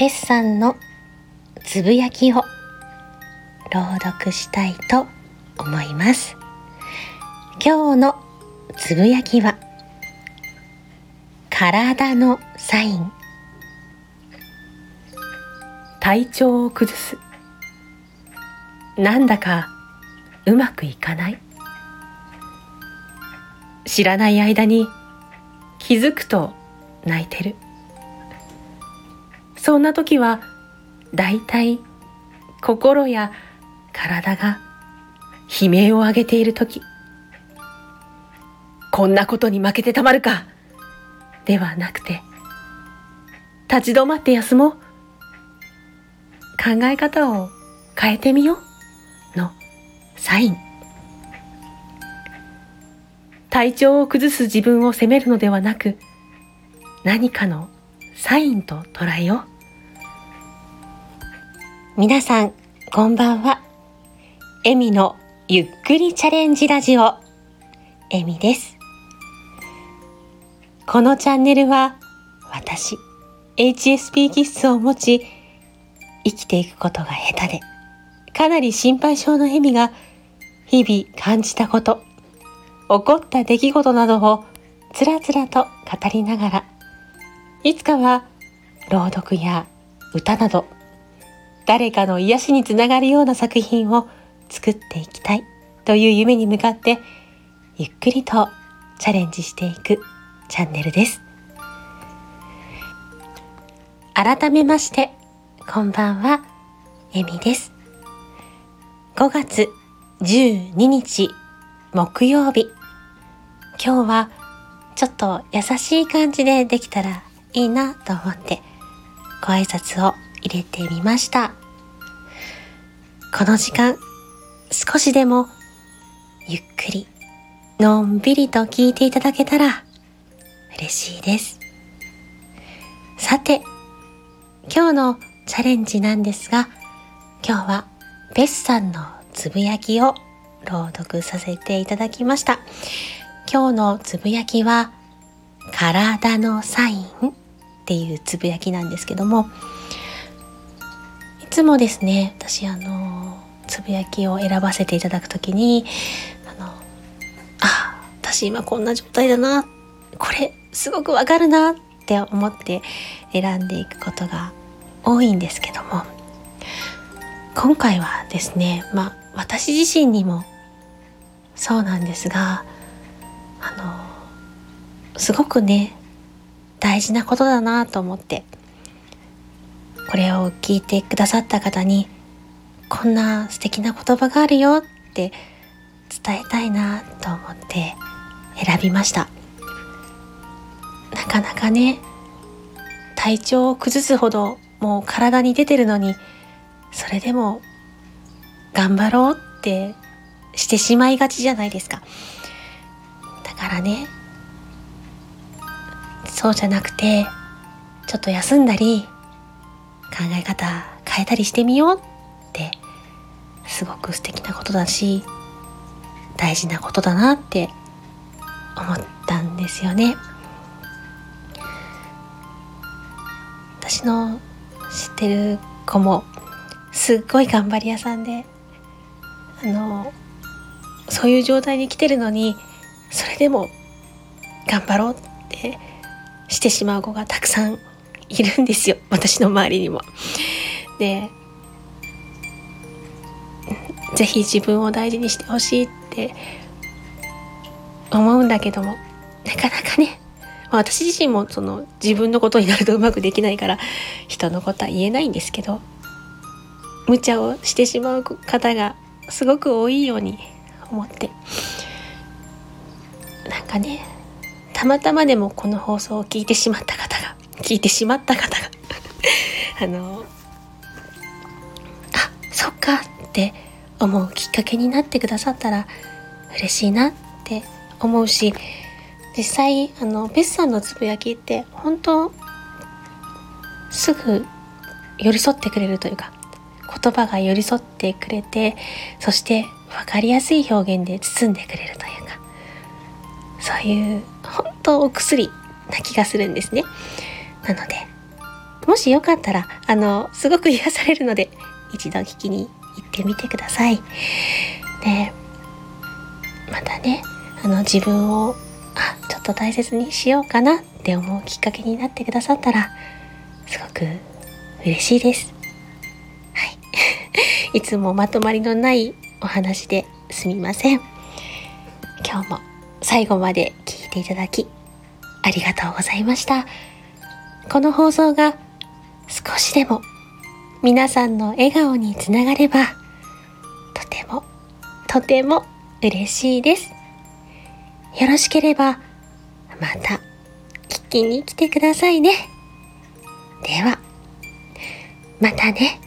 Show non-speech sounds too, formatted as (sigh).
ペッさんのつぶやきを朗読したいと思います。今日のつぶやきは体のサイン。体調を崩す。なんだかうまくいかない。知らない間に気づくと泣いてる。そんな時はだいたい心や体が悲鳴を上げている時。こんなことに負けてたまるか。ではなくて立ち止まって休もう。考え方を変えてみよう。のサイン。体調を崩す自分を責めるのではなく何かのサインと捉えよう。皆さんこんばんは。エミのゆっくりチャレンジラジオ。エミです。このチャンネルは私 HSP 気質を持ち生きていくことが下手でかなり心配性のエミが日々感じたこと起こった出来事などをつらつらと語りながらいつかは朗読や歌など誰かの癒しにつながるような作品を作っていきたいという夢に向かってゆっくりとチャレンジしていくチャンネルです。改めましてこんばんはえみです。5月12日木曜日。今日はちょっと優しい感じでできたらいいなと思ってご挨拶を入れてみました。この時間少しでもゆっくりのんびりと聞いていただけたら嬉しいです。さて、今日のチャレンジなんですが、今日はベスさんのつぶやきを朗読させていただきました。今日のつぶやきは、体のサインっていうつぶやきなんですけども、いつもですね、私あの、つぶやきを選ばせていただくときに、あの、あ、私今こんな状態だな、これすごくわかるなって思って選んでいくことが多いんですけども、今回はですね、まあ私自身にもそうなんですが、すごくね大事なことだなと思ってこれを聞いてくださった方にこんな素敵な言葉があるよって伝えたいなと思って選びました。なかなかね体調を崩すほどもう体に出てるのにそれでも頑張ろうってしてしまいがちじゃないですか。だからねそうじゃなくてちょっと休んだり考え方変えたりしてみようってすごく素敵なことだし大事なことだなって思ったんですよね。私の知ってる子もすっごい頑張り屋さんであのそういう状態に来てるのにそれでも頑張ろうってしてしまう子がたくさんいるんですよ (laughs) 私の周りにも。で是非自分を大事にしてほしいって思うんだけどもなかなかね私自身もその自分のことになるとうまくできないから人のことは言えないんですけど無茶をしてしまう方がすごく多いように思ってなんかねたまたまでもこの放送を聞いてしまった方が聞いてしまった方が。(laughs) あのあそっかって思うきっかけになってくださったら嬉しいなって思うし実際あのベスさんのつぶやきって本当すぐ寄り添ってくれるというか言葉が寄り添ってくれてそして分かりやすい表現で包んでくれるというかそういう本当お薬な気がするんですねなのでもしよかったら、あの、すごく癒されるので、一度聞きに行ってみてください。で、またね、あの、自分を、あ、ちょっと大切にしようかなって思うきっかけになってくださったら、すごく嬉しいです。はい。(laughs) いつもまとまりのないお話ですみません。今日も最後まで聞ていただき、ありがとうございました。この放送が少しでも皆さんの笑顔につながれば、とても、とても嬉しいです。よろしければ、また聞きに来てくださいね。では、またね。